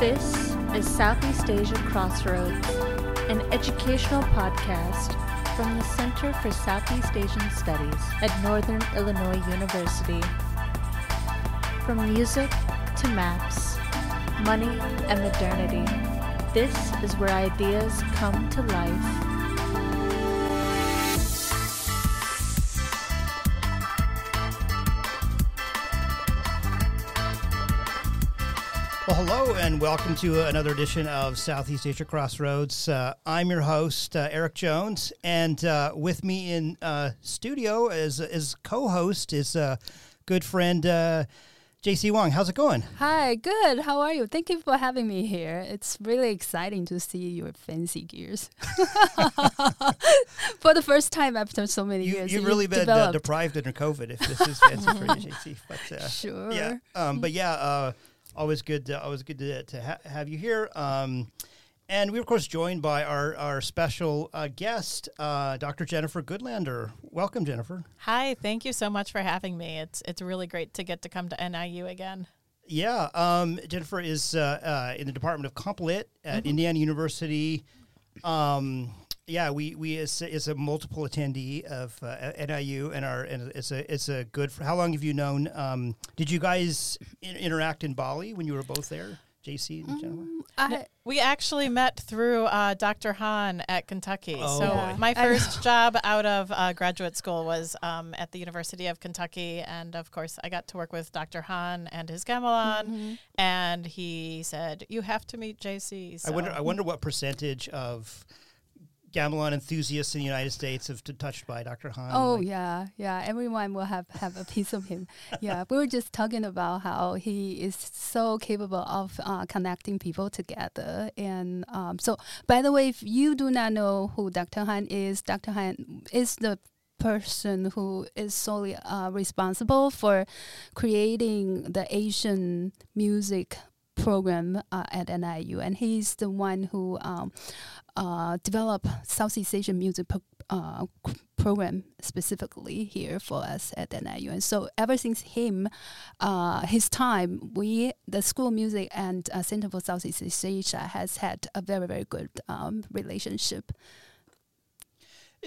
This is Southeast Asia Crossroads, an educational podcast from the Center for Southeast Asian Studies at Northern Illinois University. From music to maps, money and modernity, this is where ideas come to life. And welcome to another edition of Southeast Asia Crossroads. Uh, I'm your host, uh, Eric Jones, and uh, with me in uh, studio as, as co-host is uh, good friend uh, JC Wong. How's it going? Hi, good. How are you? Thank you for having me here. It's really exciting to see your fancy gears for the first time after so many you, years. You've you really been uh, developed. deprived under COVID. If this is fancy for you, JC, but uh, Sure. yeah, um, but yeah, uh, always good. To, always good to, to ha- have you here. Um, and we're of course joined by our our special uh, guest, uh, Dr. Jennifer Goodlander. Welcome, Jennifer. Hi, thank you so much for having me. It's it's really great to get to come to NIU again. Yeah, um, Jennifer is uh, uh, in the Department of Comp Lit at Indiana University. Um, yeah, we we is, is a multiple attendee of uh, NIU, and our and it's a it's a good. For, how long have you known? Um, did you guys in, interact in Bali when you were both there, JC and Jennifer? I, We actually met through uh, Dr. Han at Kentucky. Oh, so boy. my first job out of uh, graduate school was um, at the University of Kentucky, and of course I got to work with Dr. Han and his gamelan, Mm-hmm. and he said you have to meet JC. I wonder. I wonder what percentage of gamelan enthusiasts in the United States have t- touched by Dr. Han. oh Like, yeah, yeah. Everyone will have have a piece of him. Yeah, we were just talking about how he is so capable of uh, connecting people together. And um, so, by the way, if you do not know who Dr. Han is, Dr. Han is the person who is solely uh, responsible for creating the Asian music program uh, at NIU, and he's the one who um, uh, developed Southeast Asian music pro- uh, program specifically here for us at NIU. And so ever since him, uh, his time, we the School of Music and uh, Center for Southeast Asia has had a very very good um, relationship.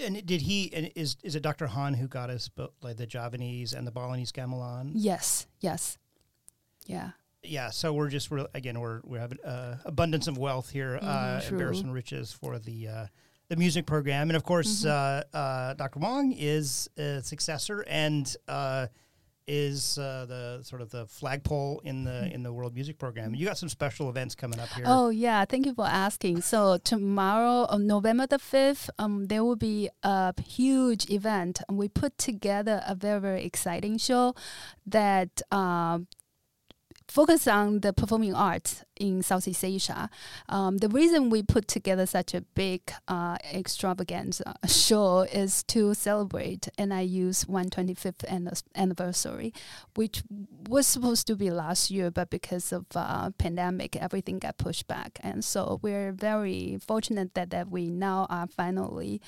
And did he? And is is it Dr. Han who got us both like the Javanese and the Balinese gamelan? Yes, yes, yeah. Yeah so we're just we're again we're we have uh, abundance of wealth here uh Mhm, true. embarrassment riches for the uh the music program and of course Mm-hmm. uh uh dr wong is a successor and uh is uh the sort of the flagpole in the in the world music program you got some special events coming up here Oh yeah, thank you for asking. So tomorrow, on November the fifth, um, there will be a huge event. We put together a very very exciting show that um, focus on the performing arts in Southeast Asia. Um, the reason we put together such a big uh, extravaganza show is to celebrate NIU's 125th anniversary, which was supposed to be last year, but because of uh, pandemic, everything got pushed back. And so we're very fortunate that, that we now are finally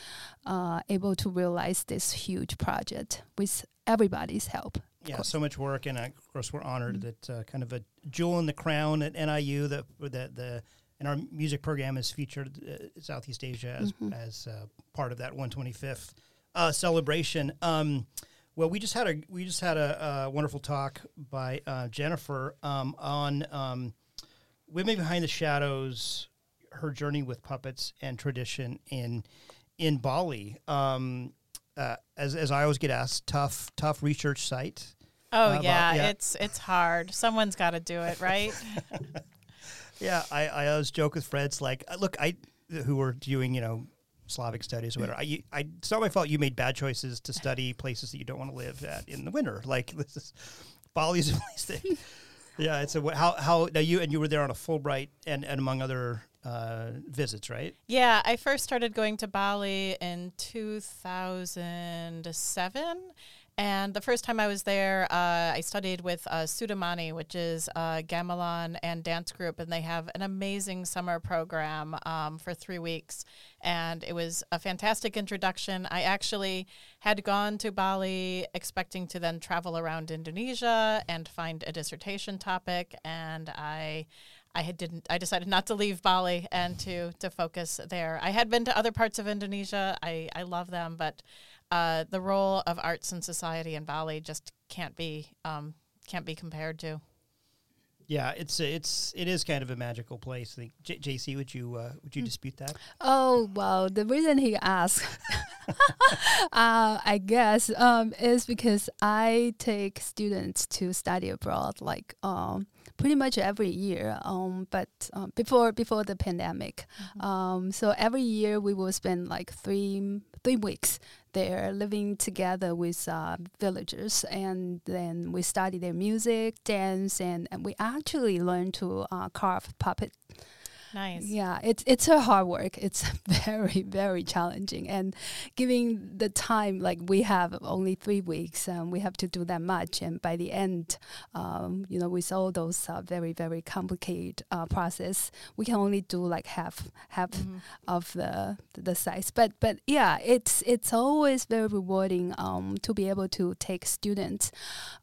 uh, able to realize this huge project with everybody's help. Yeah so much work and uh, of course we're honored Mm-hmm. that uh, kind of a jewel in the crown at niu that that the and our music program has featured uh, Southeast Asia as, Mm-hmm. as uh, part of that 125th uh, celebration. Um, well, we just had a we just had a, a wonderful talk by uh, Jennifer um, on um, women behind the shadows, her journey with puppets and tradition in in Bali. Um, uh, as as I always get asked, tough tough research site. Oh about- yeah, yeah. it's it's hard. Someone's got to do it, right? Yeah, I, I always joke with friends like, uh, look, I who were doing you know Slavic studies or whatever. I, I it's not my fault. You made bad choices to study places that you don't want to live at in the winter. Like this is Bali's a place that. Yeah, it's a how how now you and you were there on a Fulbright and and among other uh, visits, right? Yeah, I first started going to Bali in 2007. And the first time I was there, uh, I studied with uh, Cudamani, which is a gamelan and dance group, and they have an amazing summer program um, for three weeks. And it was a fantastic introduction. I actually had gone to Bali expecting to then travel around Indonesia and find a dissertation topic, and I I had didn't. I decided not to leave Bali and to to focus there. I had been to other parts of Indonesia. I I love them, but uh, the role of arts and society in Bali just can't be um, can't be compared to. Yeah, it's it's it is kind of a magical place. I think J- JC, would you uh, would you dispute that? Oh well, the reason he asked, uh, I guess, um, is because I take students to study abroad, like um, pretty much every year. Um, but um, before before the pandemic, um, so every year we will spend like three three weeks there, living together with uh, villagers, and then we study their music, dance, and, and we actually learn to uh, carve puppet Nice. yeah, it's it's a hard work. It's very very challenging, and giving the time like we have only three weeks, and we have to do that much. And by the end, um, you know, with all those uh, very very complicated uh, process, we can only do like half half Mhm. of the the size. But but yeah, it's it's always very rewarding um, to be able to take students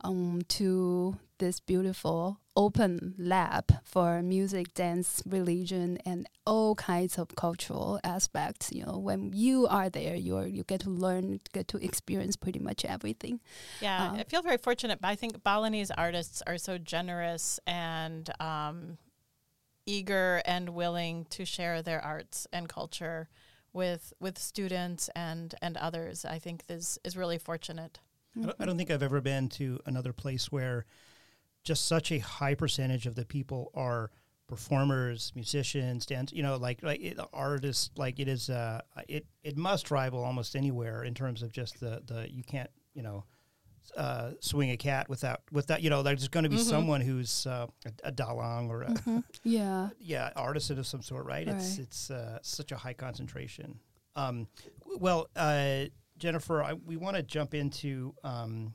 um, to this beautiful open lab for music, dance, religion, and all kinds of cultural aspects. You know, when you are there, you you get to learn, get to experience pretty much everything. Yeah, Uh, I feel very fortunate. But I think Balinese artists are so generous and um, eager and willing to share their arts and culture with with students and and others. I think this is really fortunate. I don't, I don't think I've ever been to another place where just such a high percentage of the people are performers, musicians, dance. You know, like like it, artists. Like it is. Uh, it it must rival almost anywhere in terms of just the the you can't you know. Uh, swing a cat without without you know there's going to be Mhm. someone who's uh, a, a dalang or a, Mhm. Yeah. yeah artisan of some sort right, it's Right. it's uh, such a high concentration um, well uh, jennifer I, we want to jump into um,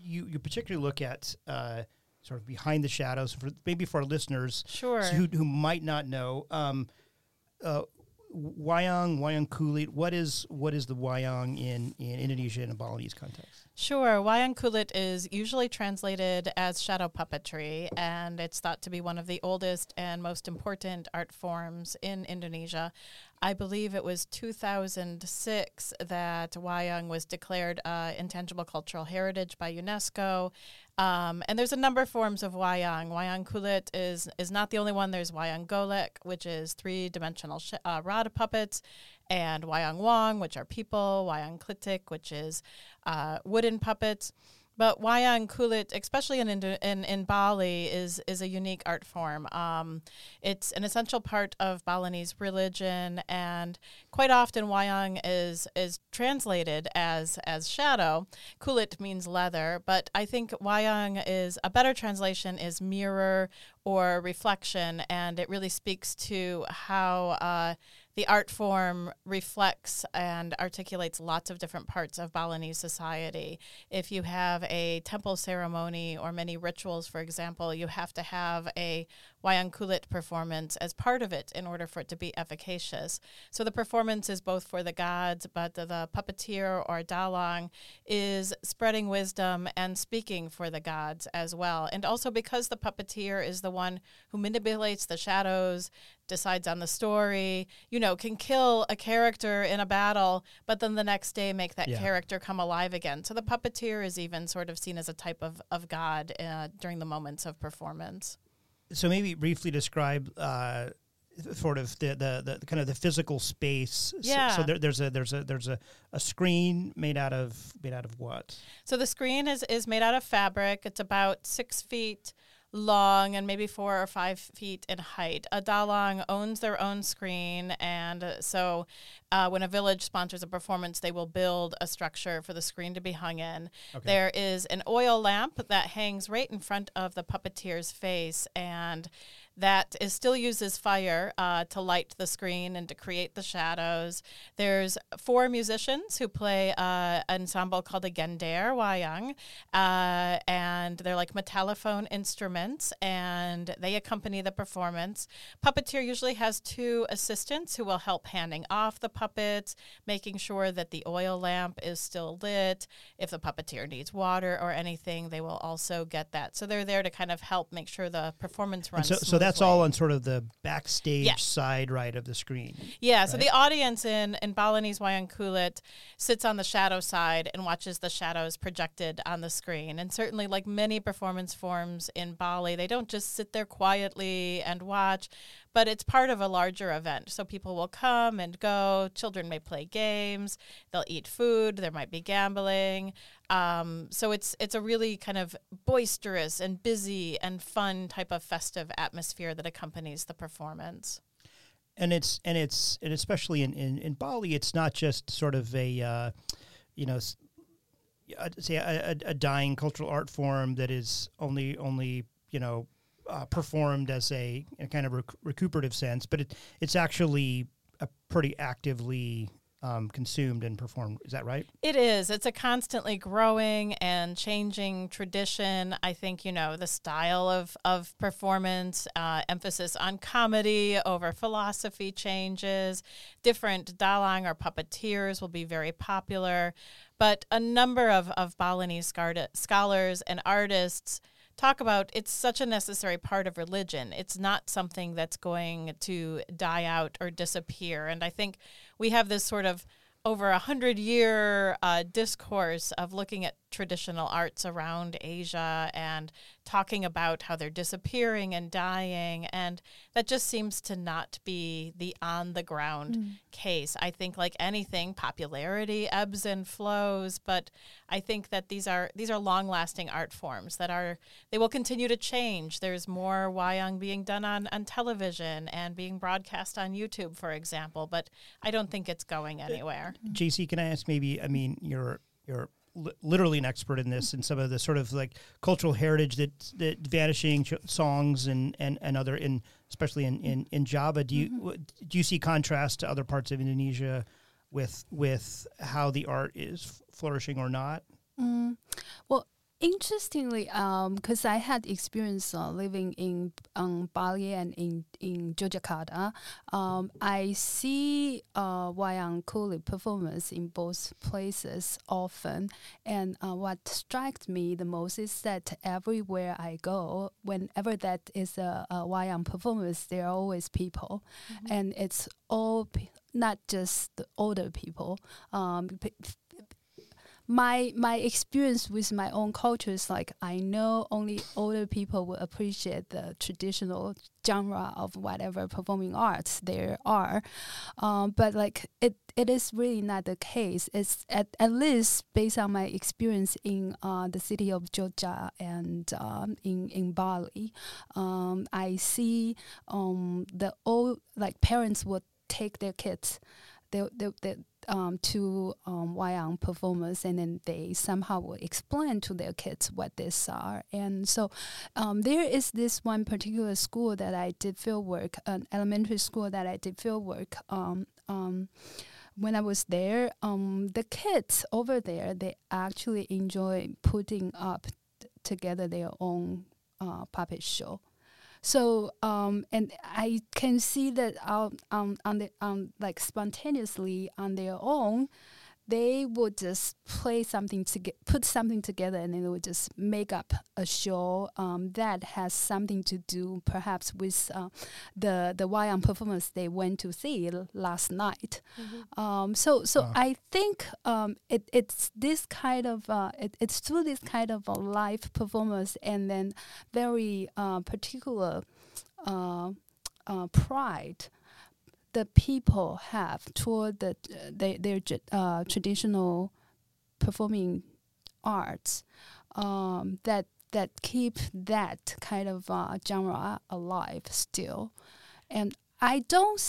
you you particularly look at uh, sort of behind the shadows for maybe for our listeners Sure. who, who might not know um, uh, wayang wayang kulit what is what is the wayang in in indonesia and a balinese context Sure. Wayang kulit is usually translated as shadow puppetry, and it's thought to be one of the oldest and most important art forms in Indonesia. I believe it was 2006 that wayang was declared uh, intangible cultural heritage by UNESCO. Um, and there's a number of forms of wayang. Wayang kulit is is not the only one. There's wayang golek, which is three-dimensional sh- uh, rod puppets, and wayang wong, which are people. Wayang klitik, which is uh, wooden puppets. But wayang kulit, especially in, in in Bali, is is a unique art form. Um, it's an essential part of Balinese religion, and quite often wayang is is translated as as shadow. Kulit means leather, but I think wayang is a better translation is mirror or reflection, and it really speaks to how. Uh, the art form reflects and articulates lots of different parts of Balinese society. If you have a temple ceremony or many rituals, for example, you have to have a wayang kulit performance as part of it in order for it to be efficacious. So the performance is both for the gods, but the, the puppeteer or dalang is spreading wisdom and speaking for the gods as well. And also because the puppeteer is the one who manipulates the shadows, decides on the story, you know, can kill a character in a battle, but then the next day make that Yeah. character come alive again. So the puppeteer is even sort of seen as a type of, of god uh, during the moments of performance. So maybe briefly describe uh, sort of the, the, the kind of the physical space. So- So, there, there's a there's a there's a, a screen made out of made out of what? So the screen is, is made out of fabric. It's about six feet long and maybe four or five feet in height. A Dalang owns their own screen, and so uh, when a village sponsors a performance, they will build a structure for the screen to be hung in. Okay. There is an oil lamp that hangs right in front of the puppeteer's face, and that is still uses fire uh, to light the screen and to create the shadows. There's four musicians who play uh, an ensemble called the Gender Wayang, uh, and they're like metallophone instruments, and they accompany the performance. Puppeteer usually has two assistants who will help handing off the puppets, making sure that the oil lamp is still lit. If the puppeteer needs water or anything, they will also get that. So they're there to kind of help make sure the performance And runs. so so that's that's all on sort of the backstage Yeah. side, right, of the screen. Yeah, so the audience in, in Balinese Wayang Kulit sits on the shadow side and watches the shadows projected on the screen. And certainly, like many performance forms in Bali, they don't just sit there quietly and watch, but it's part of a larger event. So people will come and go. Children may play games. They'll eat food. There might be gambling. Um, so it's it's a really kind of boisterous and busy and fun type of festive atmosphere that accompanies the performance. and it's and it's and especially in, in, in Bali, it's not just sort of a uh, you know say a, a, a dying cultural art form that is only only you know uh, performed as a, a kind of rec- recuperative sense, but it it's actually a pretty actively um, consumed and performed. Is that right? It is. It's a constantly growing and changing tradition. I think, you know, the style of, of performance, uh, emphasis on comedy over philosophy changes. Different dalang or puppeteers will be very popular. But a number of, of Balinese scholars and artists talk about it's such a necessary part of religion. It's not something that's going to die out or disappear. And I think we have this sort of over a hundred year uh, discourse of looking at traditional arts around Asia and talking about how they're disappearing and dying. And that just seems to not be the on the ground mm. case. I think, like anything, popularity ebbs and flows, but I think that these are these are long lasting art forms that are they will continue to change. There's more wayang being done on, on television and being broadcast on YouTube, for example, but I don't think it's going uh, anywhere. JC, can I ask maybe? I mean, you're you're li- literally an expert in this and some of the sort of like cultural heritage that that vanishing ch- songs and and and other in especially in in, in Java. Do you w- do you see contrast to other parts of Indonesia with with how the art is flourishing or not? Mm, well, interestingly, because I had experience uh, living in um, Bali and in in Yogyakarta, um, I see uh, wayang kulit performance in both places often. And uh, what strikes me the most is that everywhere I go, whenever that is a, a wayang performance, there are always people, and it's all. pe- Not just the older people, um, my my experience with my own culture is like I know only older people will appreciate the traditional genre of whatever performing arts there are, um, but like it it is really not the case. It's at at least based on my experience in uh, the city of Jogja and um, in in Bali, um, I see um, the old like parents would take their kids. They, they, um, to um, wayang performers, and then they somehow will explain to their kids what this are. And so um, there is this one particular school that I did field work, an elementary school that I did field work. Um, um, when I was there, um, the kids over there they actually enjoy putting up t- together their own uh, puppet show. So um, and I can see that um, on the um, like spontaneously on their own, they would just play something to get, put something together, and then they would just make up a show um, that has something to do perhaps with uh, the the wayang performance they went to see l- last night. Um, so so Wow. I think um, it, it's this kind of uh, it, it's through this kind of a live performance and then very uh, particular uh, uh, pride the people have toward the uh, they, their uh, traditional performing arts um, that that keep that kind of uh, genre alive still, and I don't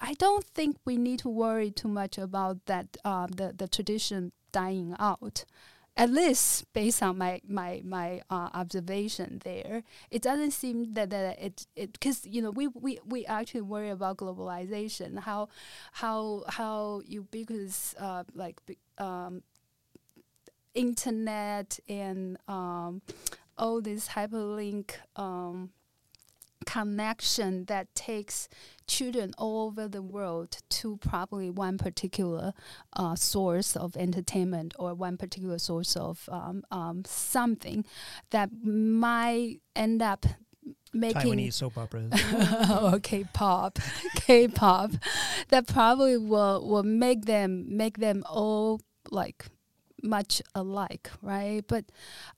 I don't think we need to worry too much about that uh, the the tradition dying out. At least based on my my my uh, observation there, it doesn't seem that, that it it because you know we, we we actually worry about globalization, how how how ubiquitous uh, like um, internet and um, all this hyperlink um, connection that takes children all over the world to probably one particular uh, source of entertainment or one particular source of um, um, something that might end up making Taiwanese soap operas. or K-pop, K-pop, that probably will will make them make them all like much alike, right? But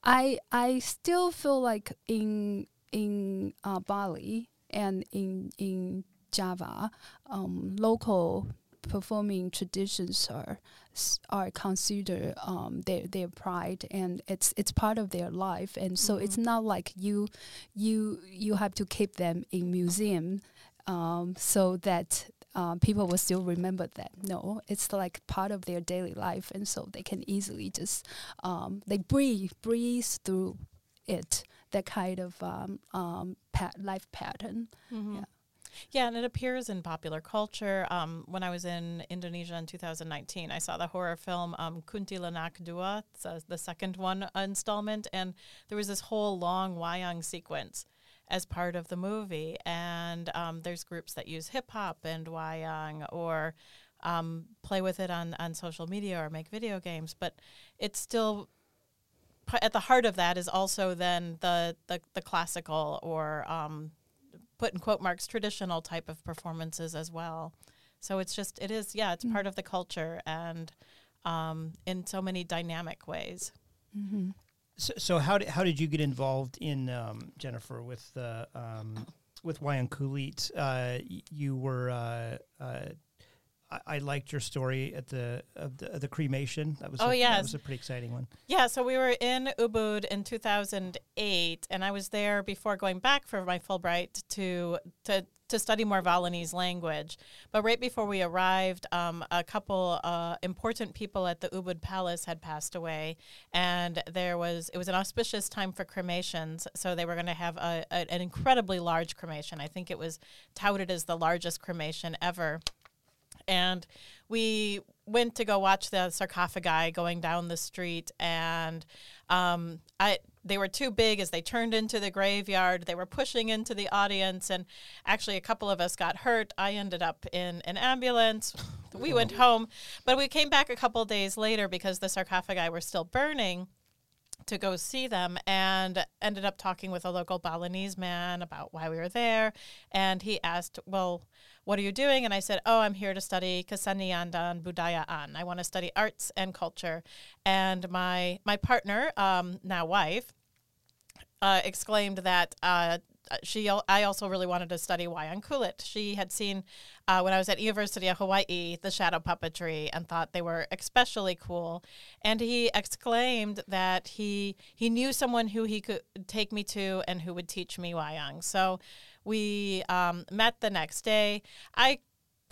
I I still feel like in in uh, Bali and in in Java, um, local performing traditions are are considered um, their their pride and it's it's part of their life and so it's not like you you you have to keep them in museum um, so that um, people will still remember that. No it's like part of their daily life and so they can easily just um, they breathe breeze through it that kind of um, um, pat- life pattern Mhm. Yeah. Yeah, and it appears in popular culture. Um, when I was in Indonesia in 2019, I saw the horror film um, Kuntilanak Dua, uh, the second one installment, and there was this whole long wayang sequence as part of the movie. And um, there's groups that use hip hop and wayang or um, play with it on, on social media or make video games, but it's still at the heart of that is also then the the, the classical or um, put in quote marks traditional type of performances as well. So it's just it is yeah it's part of the culture and um, in so many dynamic ways. mm-hmm. So, so how did how did you get involved in um, Jennifer with the um, with Wayang Kulit? Uh, y- you were uh, uh, I, I liked your story at the of the, of the cremation. That was Oh, a, yes. that was a pretty exciting one. Yeah, so we were in Ubud in 2008, and I was there before going back for my Fulbright to to to study more Balinese language. But right before we arrived, um, a couple uh, important people at the Ubud Palace had passed away, and there was it was an auspicious time for cremations. So they were going to have a, a, an incredibly large cremation. I think it was touted as the largest cremation ever and we went to go watch the sarcophagi going down the street and um, I they were too big as they turned into the graveyard. They were pushing into the audience and actually a couple of us got hurt. I ended up in an ambulance. We went home. But we came back a couple days later because the sarcophagi were still burning to go see them and ended up talking with a local Balinese man about why we were there. And he asked, Well, what are you doing? And I said, Oh, I'm here to study Kesenian dan Budayaan. I want to study arts and culture. And my my partner, um, now wife, uh, exclaimed that uh, she I also really wanted to study Wayang Kulit. She had seen uh, when I was at University of Hawaii the shadow puppetry and thought they were especially cool. And he exclaimed that he he knew someone who he could take me to and who would teach me Wayang. So we um, met the next day. I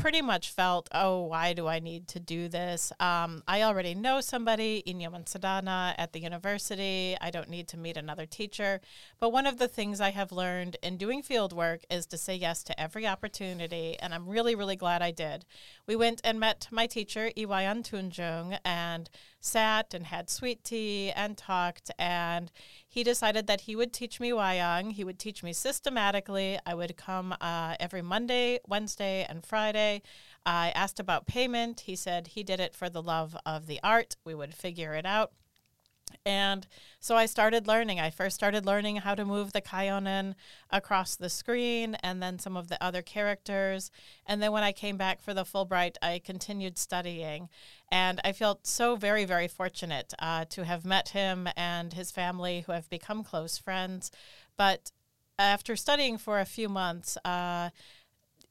pretty much felt, oh, why do I need to do this? Um, I already know somebody, I Nyoman Sedana, at the university. I don't need to meet another teacher. But one of the things I have learned in doing field work is to say yes to every opportunity, and I'm really, really glad I did. We went and met my teacher, I Wayan Tunjung, and sat and had sweet tea and talked and he decided that he would teach me wayang. He would teach me systematically. I would come uh, every monday wednesday and friday. I asked about payment. He said he did it for the love of the art. We would figure it out and so I started learning. I first started learning how to move the Kayonan across the screen and then some of the other characters. And then when I came back for the Fulbright, I continued studying. And I felt so very, very fortunate uh, to have met him and his family, who have become close friends. But after studying for a few months, uh,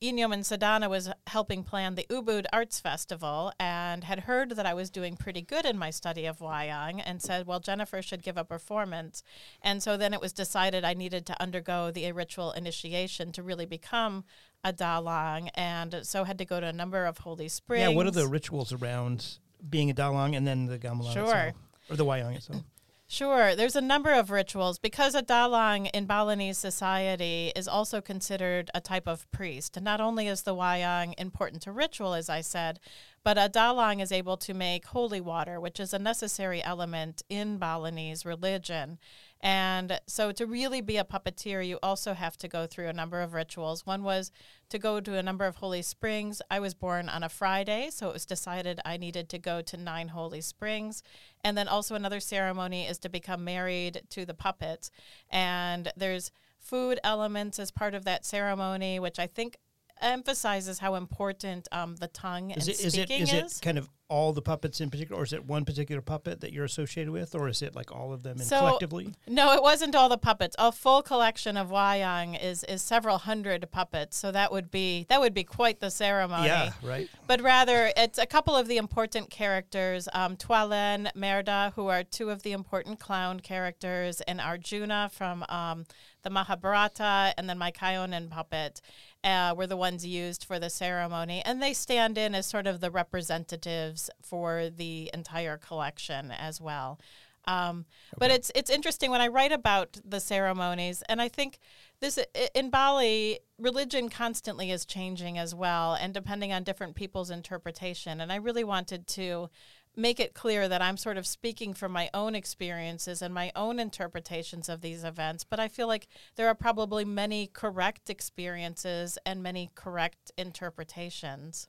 I Nyoman Sedana was helping plan the Ubud Arts Festival and had heard that I was doing pretty good in my study of Wayang and said, well, Jennifer should give a performance. And so then it was decided I needed to undergo the ritual initiation to really become a Dalang and so had to go to a number of holy springs. Yeah, what are the rituals around being a Dalang and then the Gamelan Sure. itself? Or the Wayang itself? Sure, there's a number of rituals because a dalang in Balinese society is also considered a type of priest. Not only is the wayang important to ritual, as I said, but a dalang is able to make holy water, which is a necessary element in Balinese religion. And so, to really be a puppeteer, you also have to go through a number of rituals. One was to go to a number of holy springs. I was born on a Friday, so it was decided I needed to go to nine holy springs. And then also, another ceremony is to become married to the puppets. And there's food elements as part of that ceremony, which I think emphasizes how important um, the tongue Is and it is it speaking is is. it kind of all the puppets in particular, or is it one particular puppet that you're associated with, or is it like all of them So- collectively? No, it wasn't all the puppets. A full collection of wayang is is several hundred puppets. So that would be that would be quite the ceremony. Yeah, right. But rather, it's a couple of the important characters, um, Tualen, Merdah, who are two of the important clown characters, and Arjuna from um, the Mahabharata, and then my Kayonan puppet uh, were the ones used for the ceremony. And they stand in as sort of the representatives for the entire collection as well. Um, But it's it's interesting when I write about the ceremonies, and I think this in Bali, religion constantly is changing as well, and depending on different people's interpretation. And I really wanted to make it clear that I'm sort of speaking from my own experiences and my own interpretations of these events. But I feel like there are probably many correct experiences and many correct interpretations.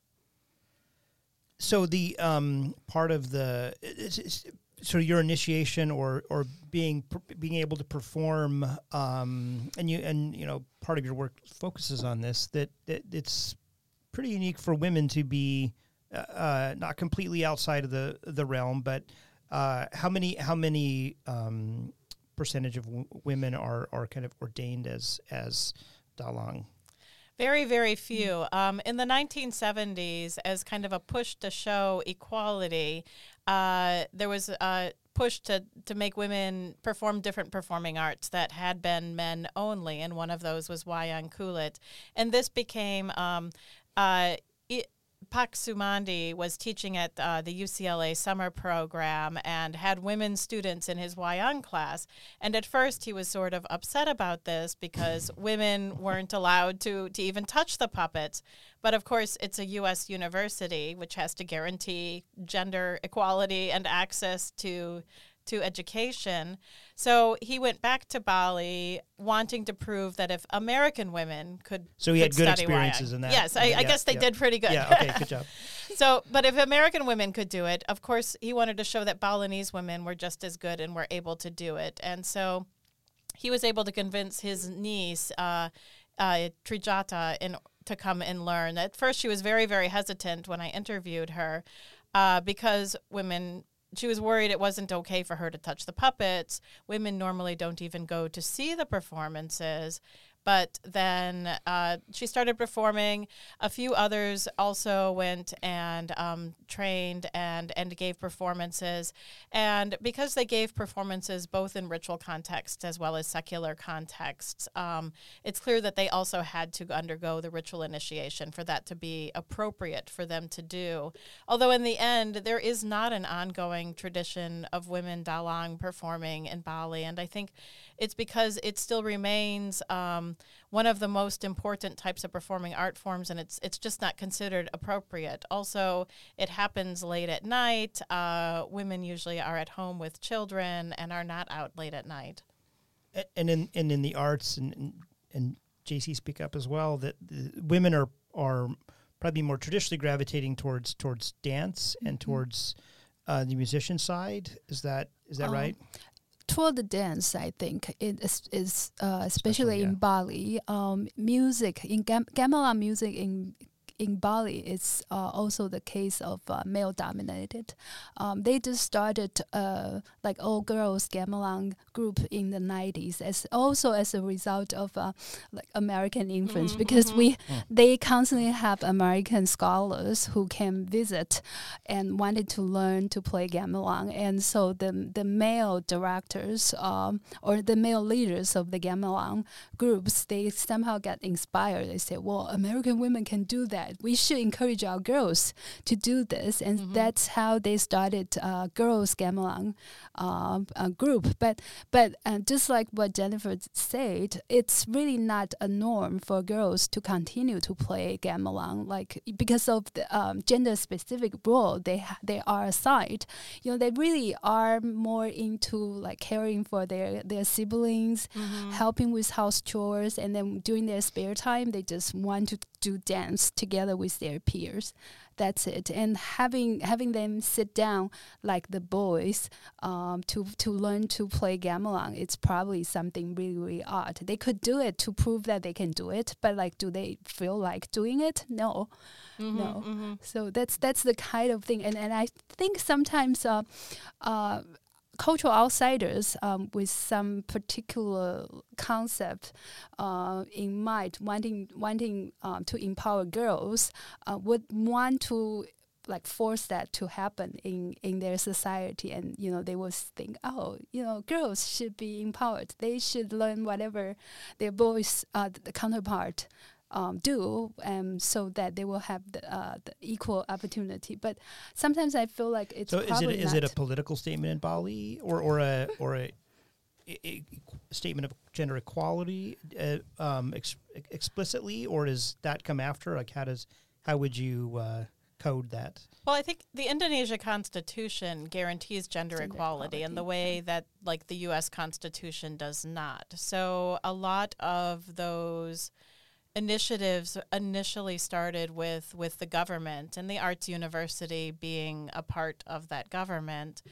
So the um, part of the of your initiation or or being being able to perform um, and you and you know part of your work focuses on this that, that it's pretty unique for women to be uh, not completely outside of the the realm, but uh, how many how many um, percentage of w- women are are kind of ordained as as dalang? Very, very few. Um, in the 1970s, as kind of a push to show equality, uh, there was a push to, to make women perform different performing arts that had been men only, and one of those was Wayang Kulit. And this became um, uh, i Pak Sumandhi was teaching at uh, the UCLA summer program and had women students in his Wayang class. And at first, he was sort of upset about this because women weren't allowed to, to even touch the puppets. But of course, it's a U.S. university, which has to guarantee gender equality and access to to education. So he went back to Bali wanting to prove that if American women could So he had good experiences in that. Yes, I, Yeah, I guess they yeah. did pretty good. Yeah. Okay. Good job. So, but if American women could do it, of course, he wanted to show that Balinese women were just as good and were able to do it. And so he was able to convince his niece, uh, uh, Trijata, in, to come and learn. At first, she was very, very hesitant when I interviewed her uh, because women. She was worried it wasn't okay for her to touch the puppets. Women normally don't even go to see the performances. But then uh, she started performing. A few others also went and um, trained and, and gave performances. And because they gave performances both in ritual contexts as well as secular contexts, um, it's clear that they also had to undergo the ritual initiation for that to be appropriate for them to do. Although, in the end, there is not an ongoing tradition of women dalang performing in Bali. And I think it's because it still remains um, one of the most important types of performing art forms, and it's it's just not considered appropriate. Also, it happens late at night. Uh, women usually are at home with children and are not out late at night. And in and in the arts and and, and JC speak up as well that women are are probably more traditionally gravitating towards towards dance and towards uh, the musician side. Is that is that Um, right? Toward the dance, I think it is, is uh, especially yeah. in Bali. Um, music in gam- gamelan music in in Bali it's uh, also the case of uh, male dominated. Um, they just started uh, like all girls gamelan group in the 90s as also as a result of uh, like American influence Mhm, because mhm. we they constantly have American scholars who can visit and wanted to learn to play gamelan and so the the male directors um, or the male leaders of the gamelan groups they somehow get inspired they say well American women can do that we should encourage our girls to do this and Mhm. that's how they started uh, girls gamelan uh, uh, group. But but uh, just like what Jennifer said it's really not a norm for girls to continue to play gamelan like because of the um, gender specific role they ha- they are assigned. You know they really are more into like caring for their their siblings helping with house chores and then during their spare time they just want to do dance together with their peers. That's it. And having having them sit down like the boys um, to to learn to play gamelan, it's probably something really really odd. They could do it to prove that they can do it, but like, do they feel like doing it? No, Mhm, no. mhm. So that's that's the kind of thing, and and I think sometimes uh, uh, cultural outsiders um, with some particular concept uh, in mind, wanting wanting um, to empower girls, uh, would want to like force that to happen in in their society. And you know they will think oh you know girls should be empowered. They should learn whatever their boys uh, the counterpart um, do, um, so that they will have the, uh, the equal opportunity. But sometimes I feel like it's So is it probably is it a political statement in Bali or or a or a, a, a statement of gender equality uh, um, ex- explicitly, or does that come after? Like, how does how would you uh, code that? Well, I think the Indonesia Constitution guarantees gender, Gender equality in the equality, way that, like, the U.S. Constitution does not. So a lot of those initiatives initially started with with the government and the arts university being a part of that government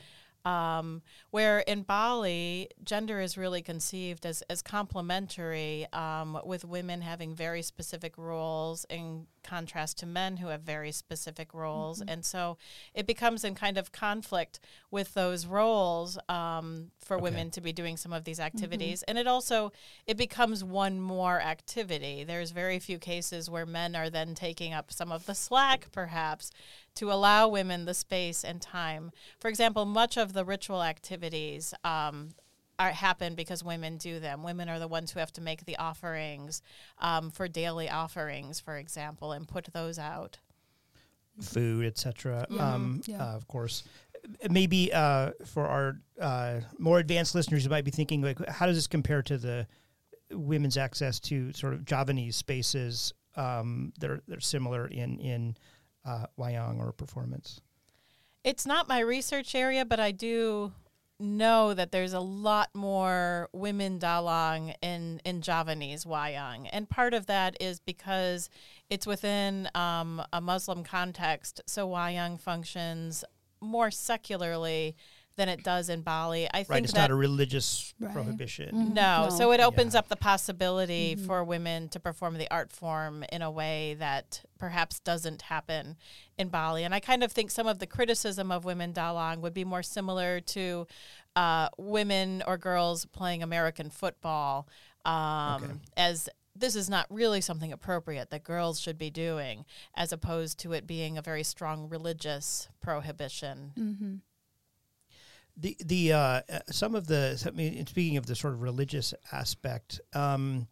um, where in Bali, gender is really conceived as, as complementary, um, with women having very specific roles in contrast to men who have very specific roles. And so it becomes in kind of conflict with those roles um, for Okay. women to be doing some of these activities. And it also, it becomes one more activity. There's very few cases where men are then taking up some of the slack, perhaps, to allow women the space and time. For example, much of the ritual activities um, are, happen because women do them. Women are the ones who have to make the offerings um, for daily offerings, for example, and put those out. food, etc. Um, Yeah. uh, of course, Uh, maybe uh, for our uh, more advanced listeners, you might be thinking like, how does this compare to the women's access to sort of Javanese spaces um, that are that are similar in in uh, wayang or performance? It's not my research area, but I do know that there's a lot more women dalang in, in Javanese wayang. And part of that is because it's within um, a Muslim context. So wayang functions more secularly than it does in Bali. I think Right, it's that not a religious Right. prohibition. Mhm. no. No. So it opens Yeah. up the possibility Mhm. for women to perform the art form in a way that perhaps doesn't happen in Bali. And I kind of think some of the criticism of women dalang would be more similar to uh, women or girls playing American football um, Okay. as this is not really something appropriate that girls should be doing, as opposed to it being a very strong religious prohibition. Mm-hmm. The the uh, uh, some of the I mean, speaking of the sort of religious aspect, um,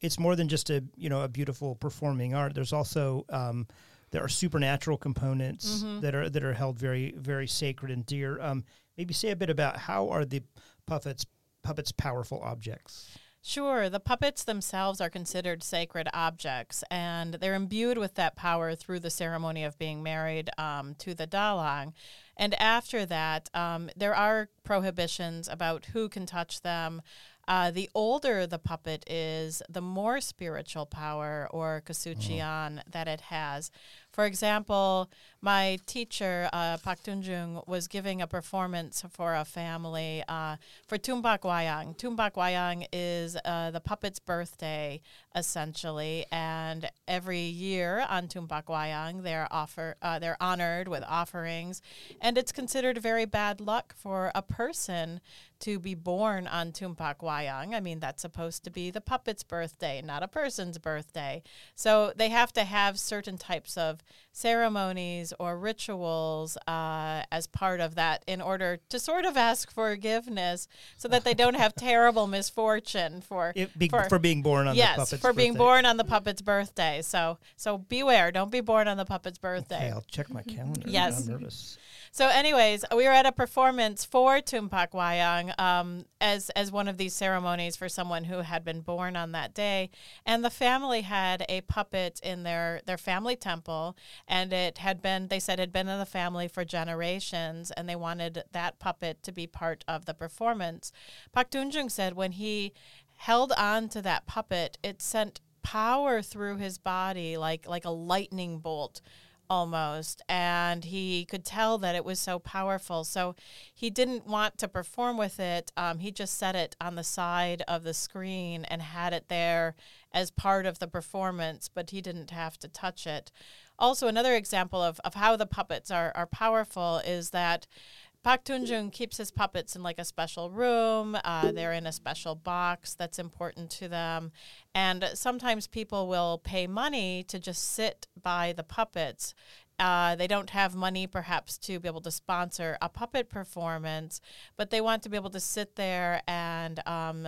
it's more than just a you know a beautiful performing art. There's also um, there are supernatural components Mhm. that are that are held very very sacred and dear. Um, maybe say a bit about how are the puppets puppets powerful objects. Sure, the puppets themselves are considered sacred objects, and they're imbued with that power through the ceremony of being married um, to the Dalang. And after that, um, there are prohibitions about who can touch them. Uh, the older the puppet is, the more spiritual power or kesucian that it has. For example, my teacher, uh, Pak Tunjung, was giving a performance for a family uh, for Tumpak Wayang. Tumpak Wayang is uh, the puppet's birthday, essentially, and every year on Tumpak Wayang, they're offer uh, they're honored with offerings, and it's considered very bad luck for a person to be born on Tumpak Wayang. I mean, that's supposed to be the puppet's birthday, not a person's birthday. So they have to have certain types of ceremonies or rituals uh, as part of that in order to sort of ask forgiveness so that they don't have terrible misfortune for. Be, For- for, being born on Yes, the puppet's for being birthday. born on the puppet's birthday. So, so beware! Don't be born on the puppet's birthday. Okay, I'll check my calendar. Yes. I'm nervous. So, anyways, we were at a performance for Tumpak Wayang um, as as one of these ceremonies for someone who had been born on that day, and the family had a puppet in their their family temple, and it had been they said had been in the family for generations, and they wanted that puppet to be part of the performance. Pak Tunjung said when he held on to that puppet, it sent power through his body like like a lightning bolt almost and he could tell that it was so powerful. So he didn't want to perform with it. Um, he just set it on the side of the screen and had it there as part of the performance but he didn't have to touch it. Also another example of, of how the puppets are, are powerful is that Pak Tunjung keeps his puppets in like a special room. Uh, they're in a special box that's important to them. And sometimes people will pay money to just sit by the puppets. Uh, they don't have money perhaps to be able to sponsor a puppet performance, but they want to be able to sit there and um,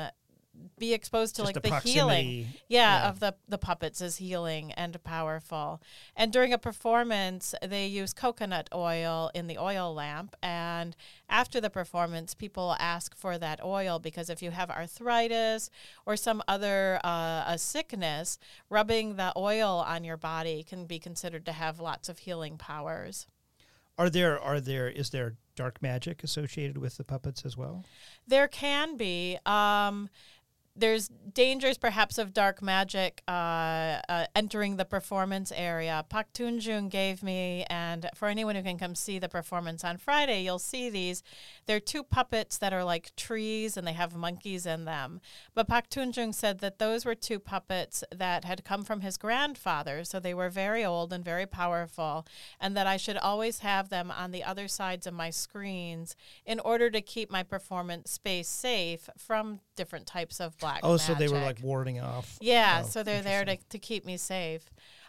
be exposed to Just like the the, healing yeah, yeah. of the the puppets is healing and powerful and during a performance they use coconut oil in the oil lamp and after the performance people ask for that oil because if you have arthritis or some other uh, a sickness rubbing the oil on your body can be considered to have lots of healing powers Are there are there is there dark magic associated with the puppets as well? There can be. Um, there's dangers, perhaps, of dark magic uh, uh, entering the performance area. Pak Tunjung gave me, and for anyone who can come see the performance on Friday, you'll see these. They're two puppets that are like trees, and they have monkeys in them. But Pak Tunjung said that those were two puppets that had come from his grandfather, so they were very old and very powerful, and that I should always have them on the other sides of my screens in order to keep my performance space safe from different types of black Oh, so they were like warding off. Yeah, Oh, so they're there to, to keep me safe.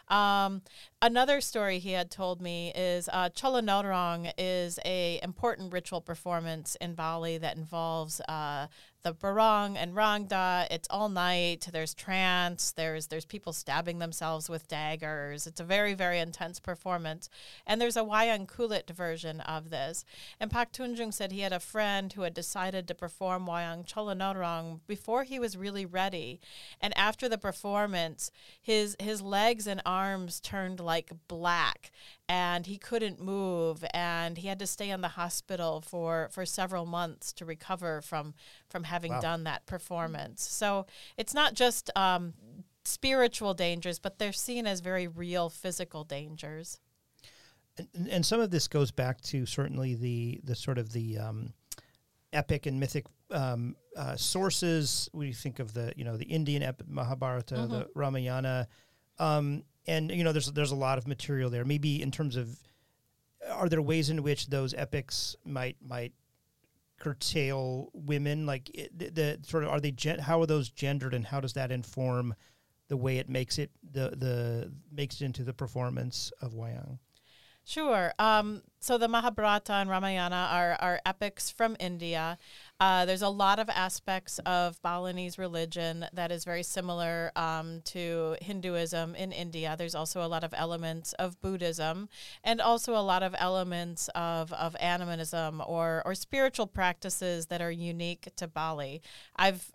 Um, another story he had told me is uh, Calonarang is a important ritual performance in Bali that involves uh, the barong and rangda. It's all night. There's trance. There's there's people stabbing themselves with daggers. It's a very very intense performance. And there's a Wayang Kulit version of this. And Pak Tunjung said he had a friend who had decided to perform Wayang Calonarang before he was really ready. And after the performance, his his legs and arms turned like black and he couldn't move and he had to stay in the hospital for for several months to recover from from having Wow. done that performance. So it's not just um, spiritual dangers, but they're seen as very real physical dangers. And, and some of this goes back to certainly the the sort of the um, epic and mythic um, uh, sources. We think of the you know the Indian epic Mahabharata, the Ramayana, um, and you know there's there's a lot of material there. Maybe in terms of are there ways in which those epics might might curtail women? Like the, the sort of are they gen- how are those gendered, and how does that inform the way it makes it the the makes it into the performance of Wayang? Sure. Um, so the Mahabharata and Ramayana are, are epics from India. Uh, there's a lot of aspects of Balinese religion that is very similar um, to Hinduism in India. There's also a lot of elements of Buddhism and also a lot of elements of, of animism or, or spiritual practices that are unique to Bali. I've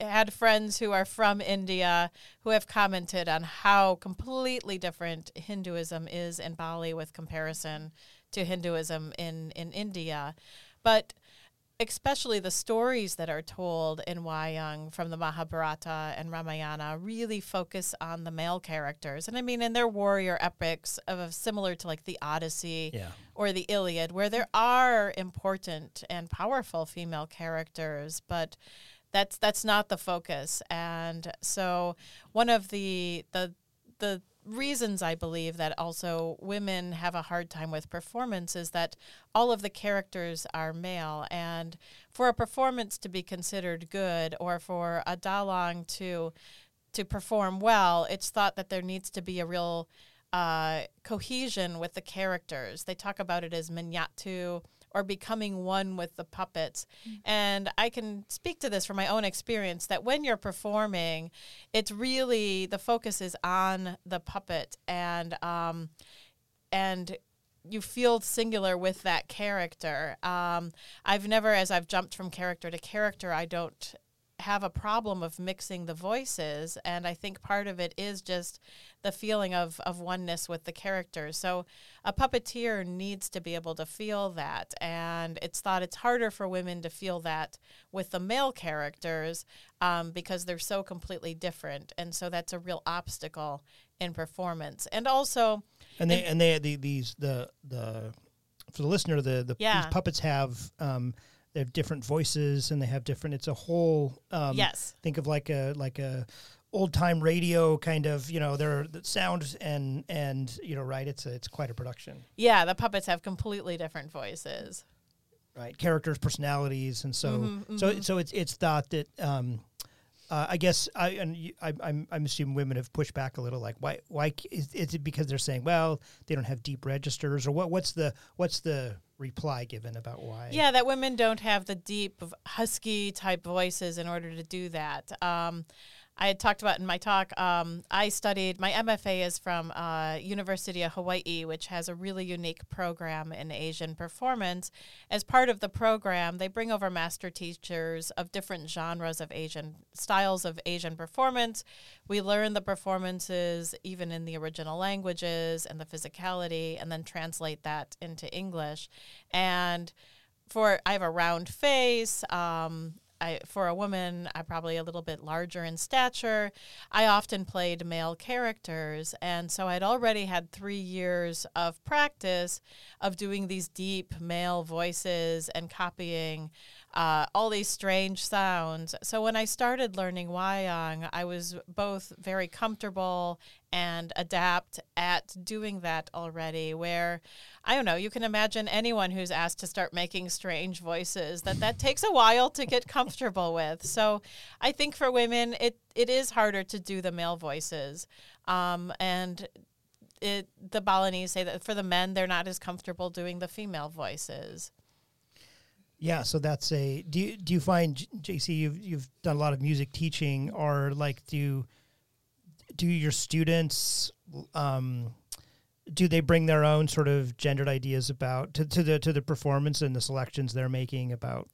had friends who are from India who have commented on how completely different Hinduism is in Bali with comparison to Hinduism in, in India. But especially the stories that are told in Wayang from the Mahabharata and Ramayana really focus on the male characters. And I mean, in they're warrior epics of similar to like the Odyssey Yeah. or the Iliad, where there are important and powerful female characters, but that's that's not the focus. And so one of the the the reasons I believe that also women have a hard time with performance is that all of the characters are male and for a performance to be considered good or for a dalang to to perform well, it's thought that there needs to be a real uh, cohesion with the characters. They talk about it as minyatu or becoming one with the puppets. And I can speak to this from my own experience that when you're performing, it's really the focus is on the puppet and um, and you feel singular with that character. Um, I've never, as I've jumped from character to character, I don't have a problem of mixing the voices, and I think part of it is just the feeling of of oneness with the characters. So a puppeteer needs to be able to feel that, and it's thought it's harder for women to feel that with the male characters um, because they're so completely different, and so that's a real obstacle in performance. And also, and they and they the, these the the for the listener the the Yeah. these puppets have um they have different voices and they have different it's a whole um yes, think of like a like a old time radio kind of you know they're the sound and and you know right it's a, it's quite a production yeah, the puppets have completely different voices. right characters personalities and so Mhm, so mhm. so it's it's thought that um uh, I guess I and you, I, I'm I'm assuming women have pushed back a little. Like why why is, is it because they're saying well they don't have deep registers or what what's the what's the reply given about why? Yeah, that women don't have the deep, husky type voices in order to do that. Um, I had talked about in my talk. Um, I studied my MFA is from uh, University of Hawaii, which has a really unique program in Asian performance. As part of the program, they bring over master teachers of different genres of Asian styles of Asian performance. We learn the performances even in the original languages and the physicality, and then translate that into English. And for I have a round face. Um, I, for a woman, I'm probably a little bit larger in stature. I often played male characters, and so I'd already had three years of practice of doing these deep male voices and copying uh, all these strange sounds. So when I started learning Wayang, I was both very comfortable and adapt at doing that already. Where I don't know, you can imagine anyone who's asked to start making strange voices that that takes a while to get comfortable with. So I think for women, it it is harder to do the male voices, um, and. It, the Balinese say that for the men, they're not as comfortable doing the female voices. Yeah, so that's a. Do you do you find JC you've you've done a lot of music teaching, or like do do your students um, do they bring their own sort of gendered ideas about to, to the to the performance and the selections they're making about?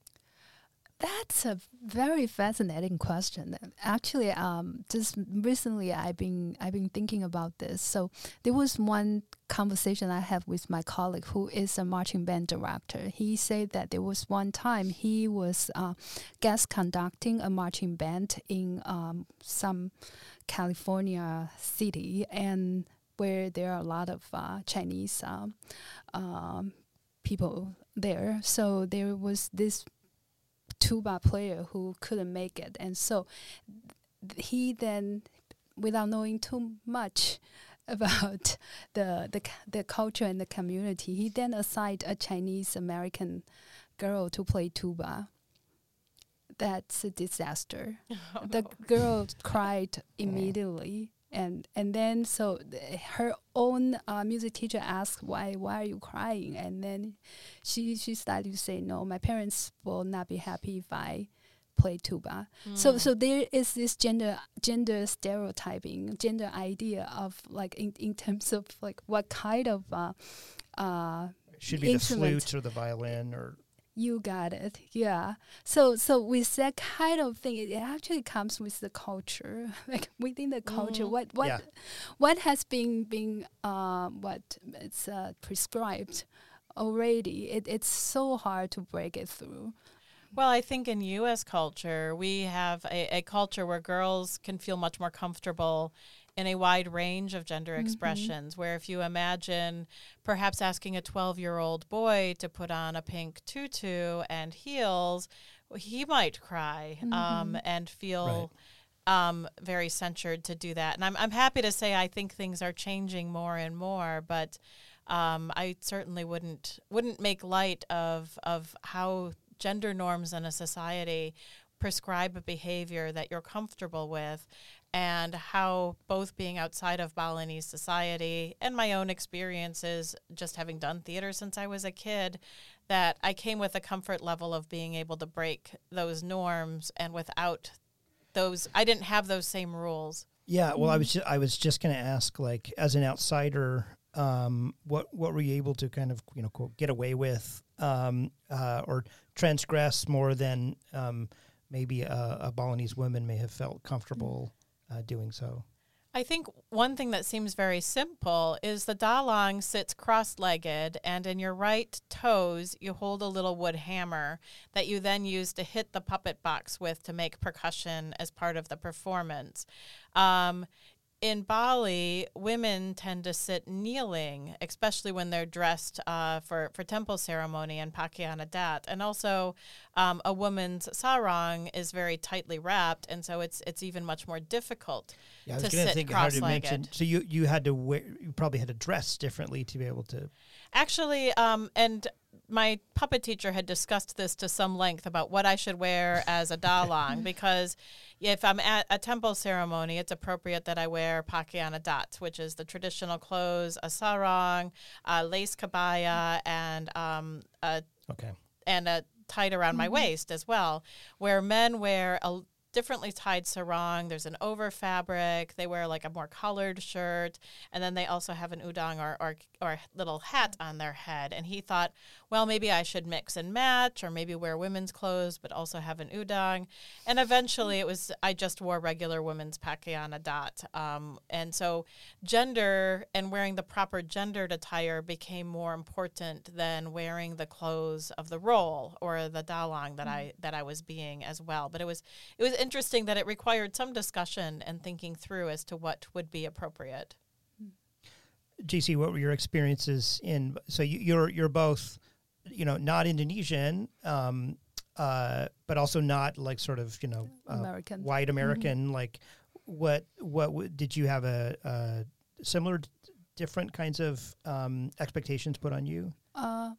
That's a very fascinating question. Actually, um, just recently I've been I've been thinking about this. So there was one conversation I had with my colleague who is a marching band director. He said that there was one time he was uh, guest conducting a marching band in um, some California city, and where there are a lot of uh, Chinese um, um, people there. So there was this tuba player who couldn't make it, and so th- he then, without knowing too much about the the the culture and the community, he then assigned a Chinese American girl to play tuba. That's a disaster. The girl cried immediately. And and then so th- her own uh, music teacher asked why why are you crying? And then she she started to say no my parents will not be happy if I play tuba. So so there is this gender gender stereotyping gender idea of like in, in terms of like what kind of uh, uh, Should be the flute or the violin or you got it. Yeah. So so with that kind of thing, it actually comes with the culture. Like within the culture, Mhm. what what Yeah. what has been been um what it's uh, prescribed already. It, it's so hard to break it through. Well, I think in U.S. culture, we have a, a culture where girls can feel much more comfortable in a wide range of gender Mhm. expressions. Where if you imagine perhaps asking a 12 year old boy to put on a pink tutu and heels, he might cry um, Mhm. and feel. Um, very censured to do that, and I'm I'm happy to say I think things are changing more and more. But um, I certainly wouldn't wouldn't make light of of how gender norms in a society prescribe a behavior that you're comfortable with and how both being outside of Balinese society and my own experiences just having done theater since I was a kid that I came with a comfort level of being able to break those norms and without those I didn't have those same rules. Yeah, well, I was ju- I was just going to ask, like, as an outsider, um, what what were you able to kind of you know quote, get away with, um, uh, or transgress more than um, maybe a, a Balinese woman may have felt comfortable uh, doing so. I think one thing that seems very simple is the dalang sits cross-legged and in your right toes you hold a little wood hammer that you then use to hit the puppet box with to make percussion as part of the performance. Um, in Bali, women tend to sit kneeling, especially when they're dressed uh, for, for temple ceremony and pakaian adat. And also, um, a woman's sarong is very tightly wrapped, and so it's it's even much more difficult Yeah, I was to to sit think cross-legged. mention. So you you had to wear, you probably had to dress differently to be able to. Actually, um, and my puppet teacher had discussed this to some length about what I should wear as a dalang because if I'm at a temple ceremony, it's appropriate that I wear pakaian adat, which is the traditional clothes, a sarong, a lace kebaya, and um, a Okay. and a tied around my waist as well. Where men wear a differently tied sarong. There's an over fabric. They wear like a more colored shirt, and then they also have an udeng or or, or little hat on their head. And he thought, well, maybe I should mix and match, or maybe wear women's clothes but also have an udeng. And eventually, it was I just wore regular women's pakaian adat. Um, and so, gender and wearing the proper gendered attire became more important than wearing the clothes of the role or the dalang that I that I was being as well. But it was it was interesting that it required some discussion and thinking through as to what would be appropriate. JC, what were your experiences in? So you, you're you're both, you know, not Indonesian, um, uh, but also not like sort of you know uh, American. white American. Like, what what w- did you have a, a similar, d- different kinds of um, expectations put on you? Uh,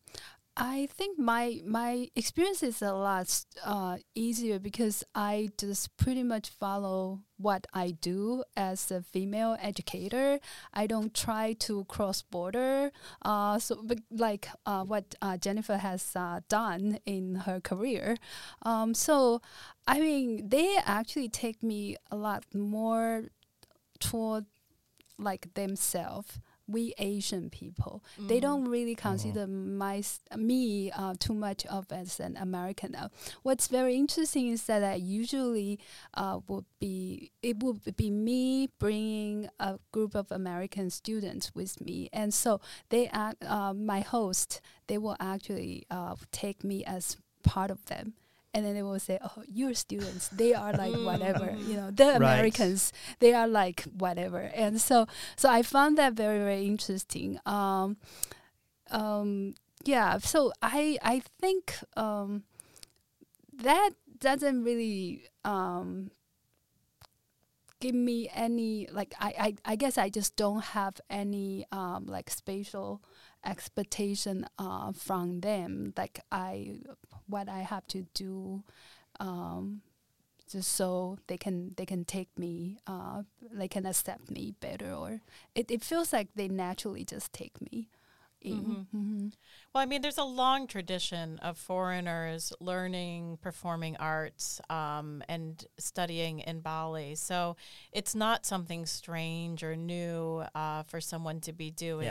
I think my my experience is a lot uh, easier because I just pretty much follow what I do as a female educator. I don't try to cross border. Uh, so like uh, what uh, Jennifer has uh, done in her career. Um, so I mean, they actually take me a lot more toward like themselves we Asian people. They don't really consider my me uh, too much of as an American. Uh, what's very interesting is that I usually uh, would be it would be me bringing a group of American students with me, and so they act, uh, my host they will actually uh, take me as part of them. And then they will say, "Oh, your students, they are like whatever, you know. The Right. Americans, they are like whatever." And so, so I found that very very interesting. Um, um, yeah. So I I think um, that doesn't really um, give me any like I, I I guess I just don't have any um, like spatial expectation uh, from them. Like I what I have to do. Um, just so they can they can take me uh, they can accept me better or it, it feels like they naturally just take me in Mhm. Mm-hmm. Well, I mean, there's a long tradition of foreigners learning performing arts um, and studying in Bali. So it's not something strange or new uh, for someone to be doing.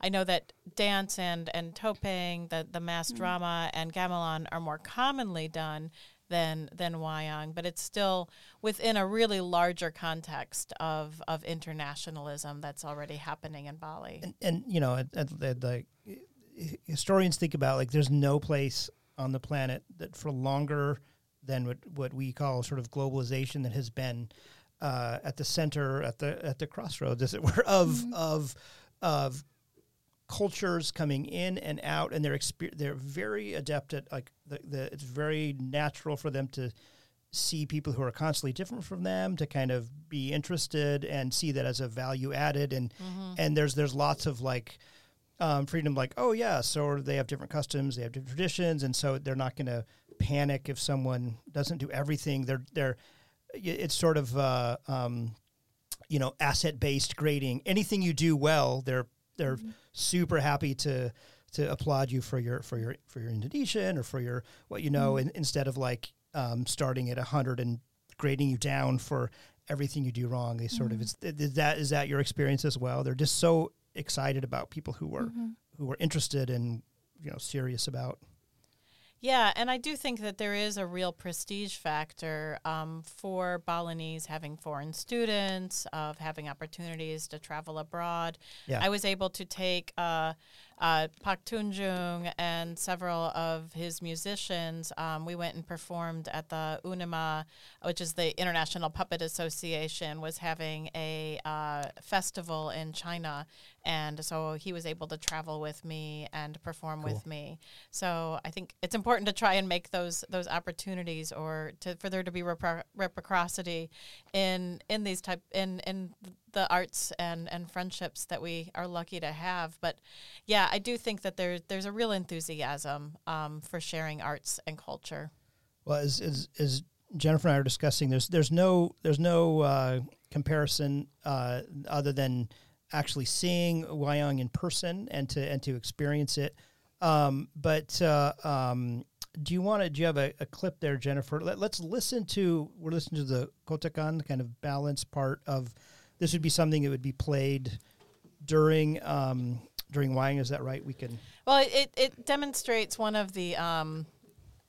I know that dance and, and topeng, the, the mass drama, and gamelan are more commonly done than than wayang, but it's still within a really larger context of of internationalism that's already happening in Bali. and, and you know, the historians think about like there's no place on the planet that for longer than what what we call sort of globalization that has been uh, at the center at the at the crossroads, as it were, of of of cultures coming in and out, and they're exper- they're very adept at like the, the it's very natural for them to see people who are constantly different from them to kind of be interested and see that as a value added. And and there's there's lots of like um, freedom like oh yeah so they have different customs they have different traditions and so they're not going to panic if someone doesn't do everything. They're they're it's sort of uh, um, you know asset based grading. Anything you do well they're they're mm-hmm. super happy to to applaud you for your for your for your Indonesian or for your what you know mm-hmm. in, instead of like um, starting at 100 and grading you down for everything you do wrong. They sort of mm-hmm. is, is that is that your experience as well? They're just so excited about people who were who were interested and you know serious about Yeah, and I do think that there is a real prestige factor um, for Balinese having foreign students, of having opportunities to travel abroad. Yeah. I was able to take uh, uh, Pak Tunjung and several of his musicians. Um, we went and performed at the UNIMA, which is the International Puppet Association, was having a uh, festival in China, and so he was able to travel with me and perform with me. So I think it's important to try and make those those opportunities, or to, for there to be repro- reciprocity in in these type in in the arts and and friendships that we are lucky to have. But yeah, I do think that there there's a real enthusiasm um, for sharing arts and culture. Well, as, as, as Jennifer and I are discussing, there's there's no there's no uh, comparison uh, other than actually seeing Wayang in person and to and to experience it. Um, but uh, um, do you want to? Do you have a, a clip there, Jennifer? Let, us listen to. We're listening to the kotekan kind of balance part of. This would be something that would be played during um, during Wayang. Is that right? We can. Well, it, it demonstrates one of the, um,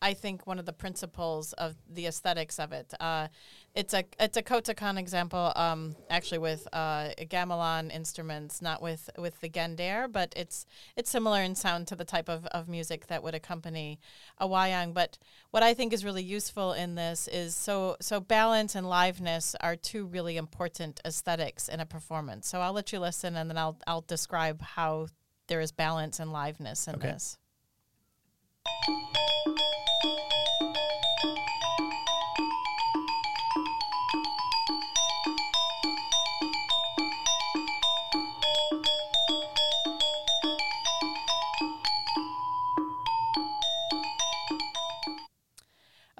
I think, one of the principles of the aesthetics of it. Uh, it's a it's a kotekan example, um, actually with uh, gamelan instruments, not with with the gendare, but it's it's similar in sound to the type of, of music that would accompany a wayang. But what I think is really useful in this is so so balance and liveness are two really important aesthetics in a performance. So I'll let you listen, and then I'll I'll describe how there is balance and liveness in Okay. this.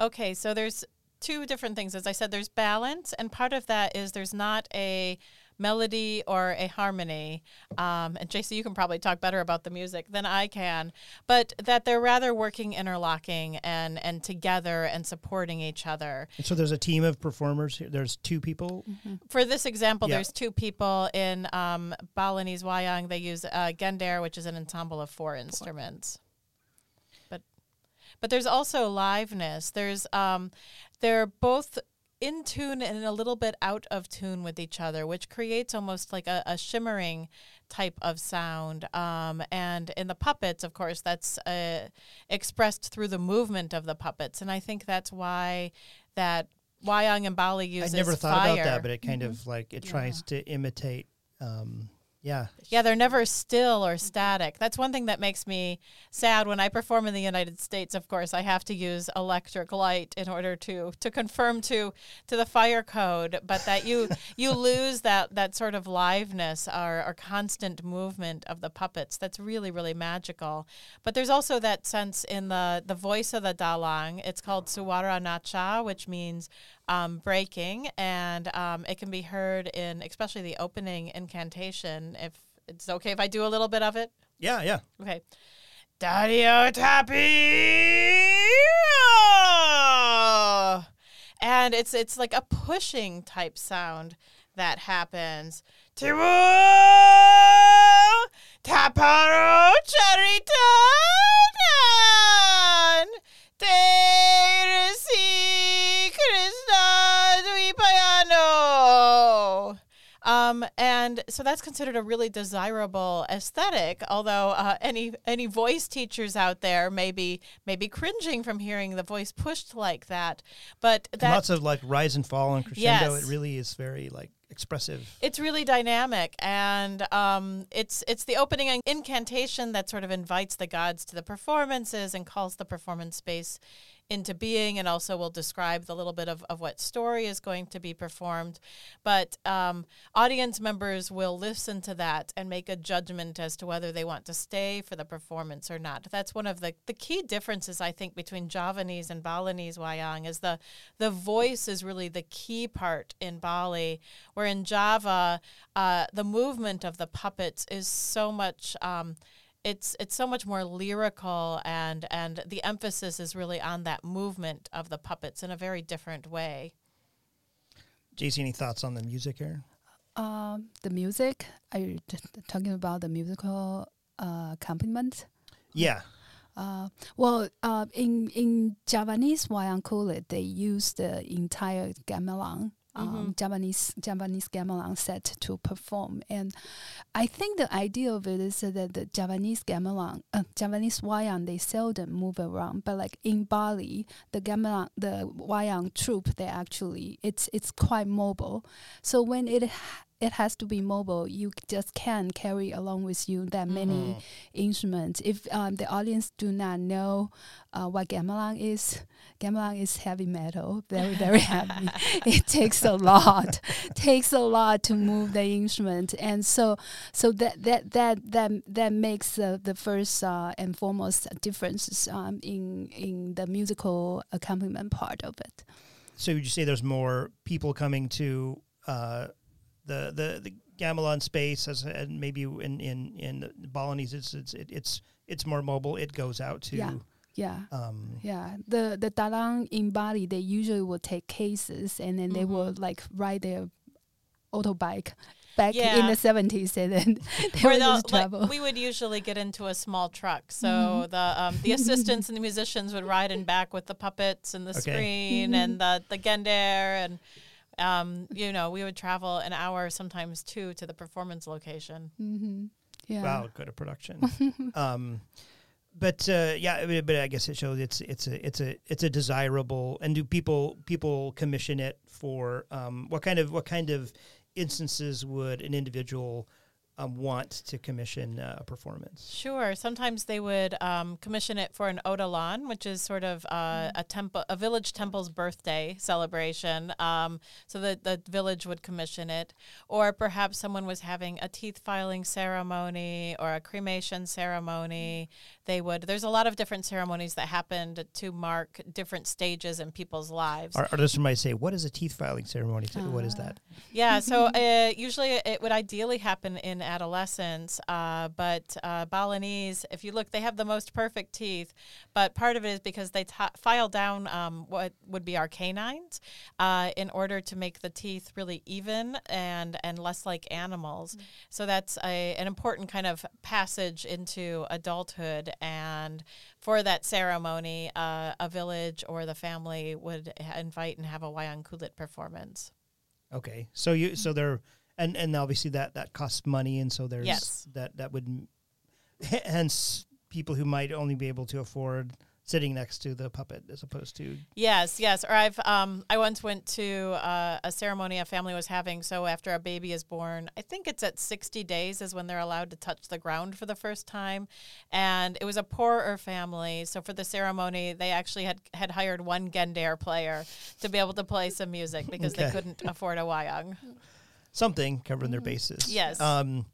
Okay, so there's two different things. As I said, there's balance, and part of that is there's not a melody or a harmony. Um, and JC, you can probably talk better about the music than I can, but that they're rather working interlocking and and together and supporting each other. And so there's a team of performers here. There's two people. For this example, Yeah. there's two people in um, Balinese wayang. They use uh, gendare, which is an ensemble of four instruments. But there's also liveness. There's um, they're both in tune and a little bit out of tune with each other, which creates almost like a, a shimmering type of sound. Um, and in the puppets, of course, that's uh, expressed through the movement of the puppets. And I think that's why that Wayang and Bali uses. I never thought fire. about that, but it kind of like it tries to imitate. Um, yeah, Yeah, they're never still or static. That's one thing that makes me sad when I perform in the United States. Of course, I have to use electric light in order to to conform to to the fire code. But that you you lose that that sort of liveness or, or constant movement of the puppets. That's really really magical. But there's also that sense in the the voice of the dalang. It's called suwara nacha, which means um, breaking, and um, it can be heard in especially the opening incantation. If it's okay if I do a little bit of it, yeah, yeah. okay. Dario Tapio, and it's it's like a pushing type sound that happens. Tiwu Taparo Charitanan Teresi Um, and so that's considered a really desirable aesthetic. Although uh, any any voice teachers out there may be may be cringing from hearing the voice pushed like that, but that lots of like rise and fall and crescendo. Yes. It really is very like expressive. it's really dynamic, and um, it's it's the opening incantation that sort of invites the gods to the performances and calls the performance space into being, and also will describe the little bit of, of what story is going to be performed. But um, audience members will listen to that and make a judgment as to whether they want to stay for the performance or not. That's one of the, the key differences I think between Javanese and Balinese wayang is the the voice is really the key part in Bali, where in Java uh, the movement of the puppets is so much. Um, it's it's so much more lyrical and and the emphasis is really on that movement of the puppets in a very different way. JC, any thoughts on the music here? Um, the music. Are you just talking about the musical uh, accompaniment? Yeah. Uh, well, uh, in in Javanese wayang kulit, they use the entire gamelan, um, Mm-hmm. Javanese Javanese gamelan set to perform, and I think the idea of it is that the Japanese gamelan, uh, Javanese wayang, they seldom move around, but like in Bali, the gamelan, the wayang troupe, they actually it's it's quite mobile. So when it ha- it has to be mobile. You just can't carry along with you that many instruments. If um, the audience do not know uh, what gamelan is, gamelan is heavy metal, very very heavy. it takes a lot, takes a lot to move the instrument, and so so that that that that that makes the the first uh, and foremost differences um, in in the musical accompaniment part of it. So would you say there's more people coming to uh, the the the gamelan space as and maybe in in in the Balinese it's it's it, it's it's more mobile. It goes out to Yeah. Yeah. um Yeah, the the dalang in Bali, they usually will take cases and then they will like ride their autobike back in the seventies, and then they Or will just travel. like, we would usually get into a small truck, so Mm-hmm. the um, the assistants and the musicians would ride in back with the puppets and the Okay. screen and the the gender and. Um, you know, we would travel an hour, sometimes two, to the performance location. hmm Yeah. wow, good a production. um, but uh, yeah, I mean, but I guess it shows it's it's a it's a it's a desirable. And do people people commission it for um, what kind of what kind of instances would an individual um, want to commission uh, a performance? Sure. Sometimes they would um, commission it for an odalan, which is sort of uh, a temple, a village temple's birthday celebration. Um, so the the village would commission it, or perhaps someone was having a teeth filing ceremony or a cremation ceremony. They would. There's a lot of different ceremonies that happened to mark different stages in people's lives. Our artists might say, "What is a teeth filing ceremony? what is that?" Yeah, so uh, usually it would ideally happen in adolescence, uh, but uh, Balinese, if you look, they have the most perfect teeth, but part of it is because they t- file down um, what would be our canines uh, in order to make the teeth really even and, and less like animals. So that's a, an important kind of passage into adulthood. And for that ceremony, uh, a village or the family would ha- invite and have a Wayang Kulit performance. Okay, so you so they're and and obviously that that costs money, and so there's Yes. that that would hence people who might only be able to afford sitting next to the puppet as opposed to Yes, yes. Or I've um I once went to uh, a ceremony a family was having. So after a baby is born, I think it's at sixty days is when they're allowed to touch the ground for the first time, and it was a poorer family. So for the ceremony, they actually had had hired one gendare player to be able to play some music because they couldn't afford a wayang. something covering their bases. Yes. Um,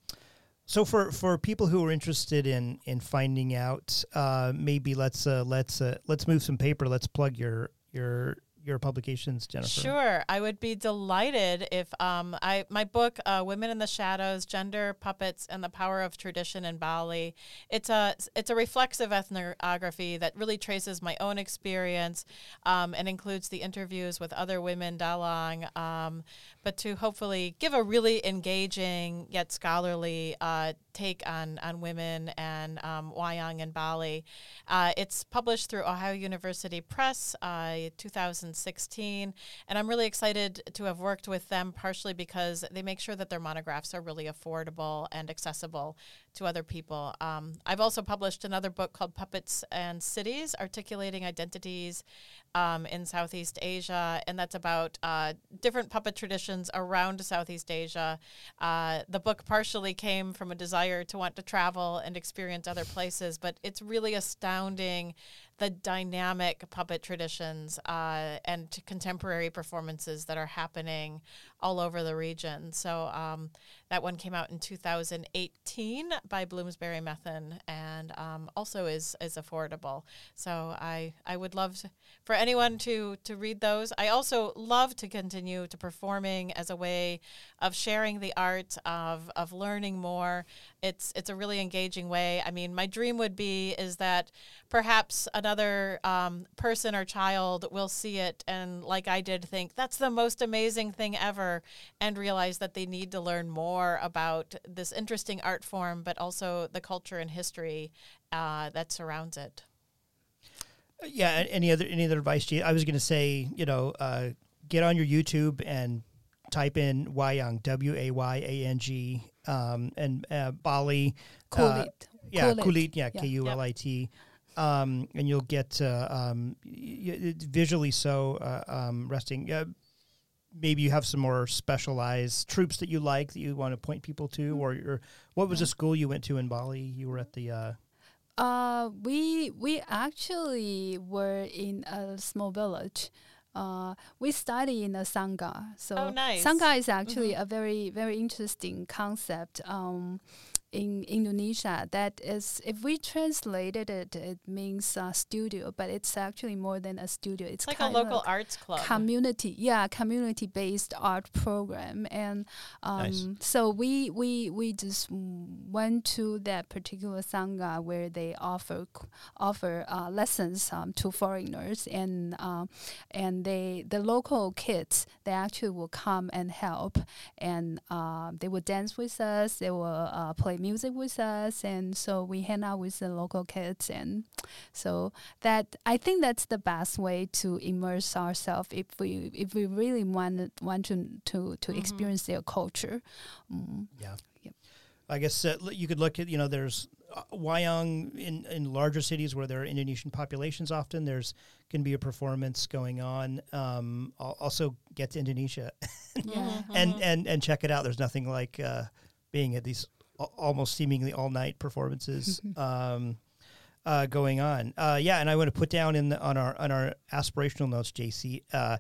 so for for people who are interested in in finding out, uh, maybe let's uh, let's uh, let's move some paper. Let's plug your your your publications, Jennifer? Sure, I would be delighted if um, I my book, uh, "Women in the Shadows: Gender Puppets and the Power of Tradition in Bali." It's a it's a reflexive ethnography that really traces my own experience um, and includes the interviews with other women Dalang, um, but to hopefully give a really engaging yet scholarly uh, take on on women and um, Wayang in Bali. Uh, it's published through Ohio University Press, uh, 2000. 16. And I'm really excited to have worked with them partially because they make sure that their monographs are really affordable and accessible to other people. Um, I've also published another book called Puppets and Cities Articulating Identities um, in Southeast Asia, and that's about uh, different puppet traditions around Southeast Asia. Uh, the book partially came from a desire to want to travel and experience other places, but it's really astounding the dynamic puppet traditions uh, and contemporary performances that are happening all over the region. So um, that one came out in 2018 by Bloomsbury Methuen and um, also is is affordable. So I I would love to, for anyone to to read those. I also love to continue to performing as a way of sharing the art of of learning more. It's it's a really engaging way. I mean, my dream would be is that perhaps another um, person or child will see it and, like I did, think that's the most amazing thing ever, and realize that they need to learn more about this interesting art form, but also the culture and history uh, that surrounds it. Yeah. Any other any other advice? I was going to say, you know, uh, get on your YouTube and type in Wayang W A Y A N G um, and uh, Bali. Cool uh. Yeah, Kulit. Kulit. Yeah, Yeah. K U L I T. Um, and you'll get uh, um, y- y- visually so uh, um, resting. Uh, maybe you have some more specialized troupes that you like that you want to point people to, or, or what was the school you went to in Bali? You were at the. Uh, Uh, we we actually were in a small village. Uh, we study in a sanggar. So Oh, nice. sanggar is actually a very very interesting concept. Um, in Indonesia, that is, if we translated it, it means uh, studio, but it's actually more than a studio. It's, It's like a local of arts club. community yeah community based art program and um, Nice. so we we we just went to that particular sanggar where they offer offer uh, lessons um, to foreigners and um, and they the local kids they actually will come and help and uh, they will dance with us they will uh, play music with us and so we hang out with the local kids and so that I think that's the best way to immerse ourselves if we if we really want want to to, to Mhm. experience their culture. Mm. Yeah. Yep. I guess uh, you could look at, you know, there's uh, Wayang in, in larger cities where there are Indonesian populations often. There's can be a performance going on. Um, al- also get to Indonesia Yeah. and, and, and check it out. There's nothing like uh, being at these al- almost seemingly all night performances um, uh, going on. Uh, yeah, and I want to put down in the, on our on our aspirational notes, JC. Uh,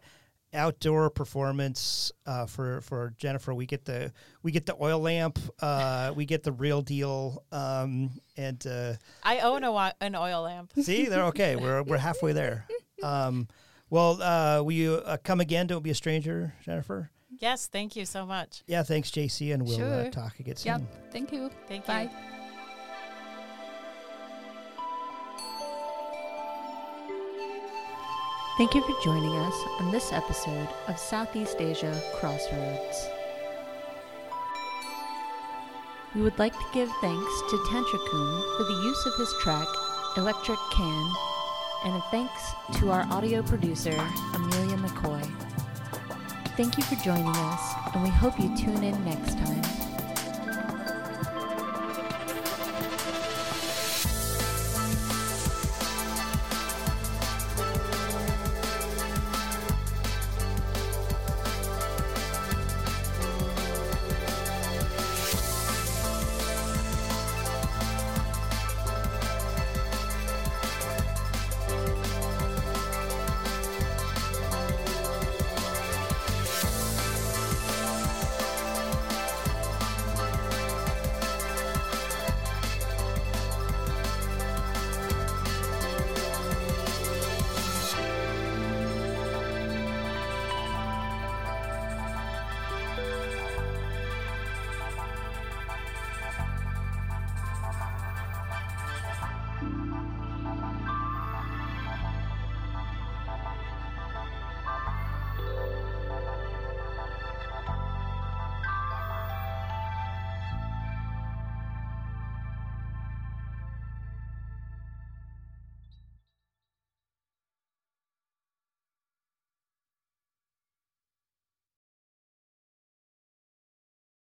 outdoor performance uh, for for Jennifer. We get the we get the oil lamp. Uh, we get the real deal. Um, and uh, I own a wa- an oil lamp. see, they're okay. We're we're halfway there. Um, well, uh, will you uh, come again? Don't be a stranger, Jennifer. Yes, thank you so much. Yeah, thanks, JC, and we'll uh, talk again soon. Yep. Thank you. Thank Bye. you. Thank you for joining us on this episode of Southeast Asia Crossroads. We would like to give thanks to Tantracum for the use of his track Electric Can, and a thanks to our audio producer, Amelia McCoy. Thank you for joining us, and we hope you tune in next time.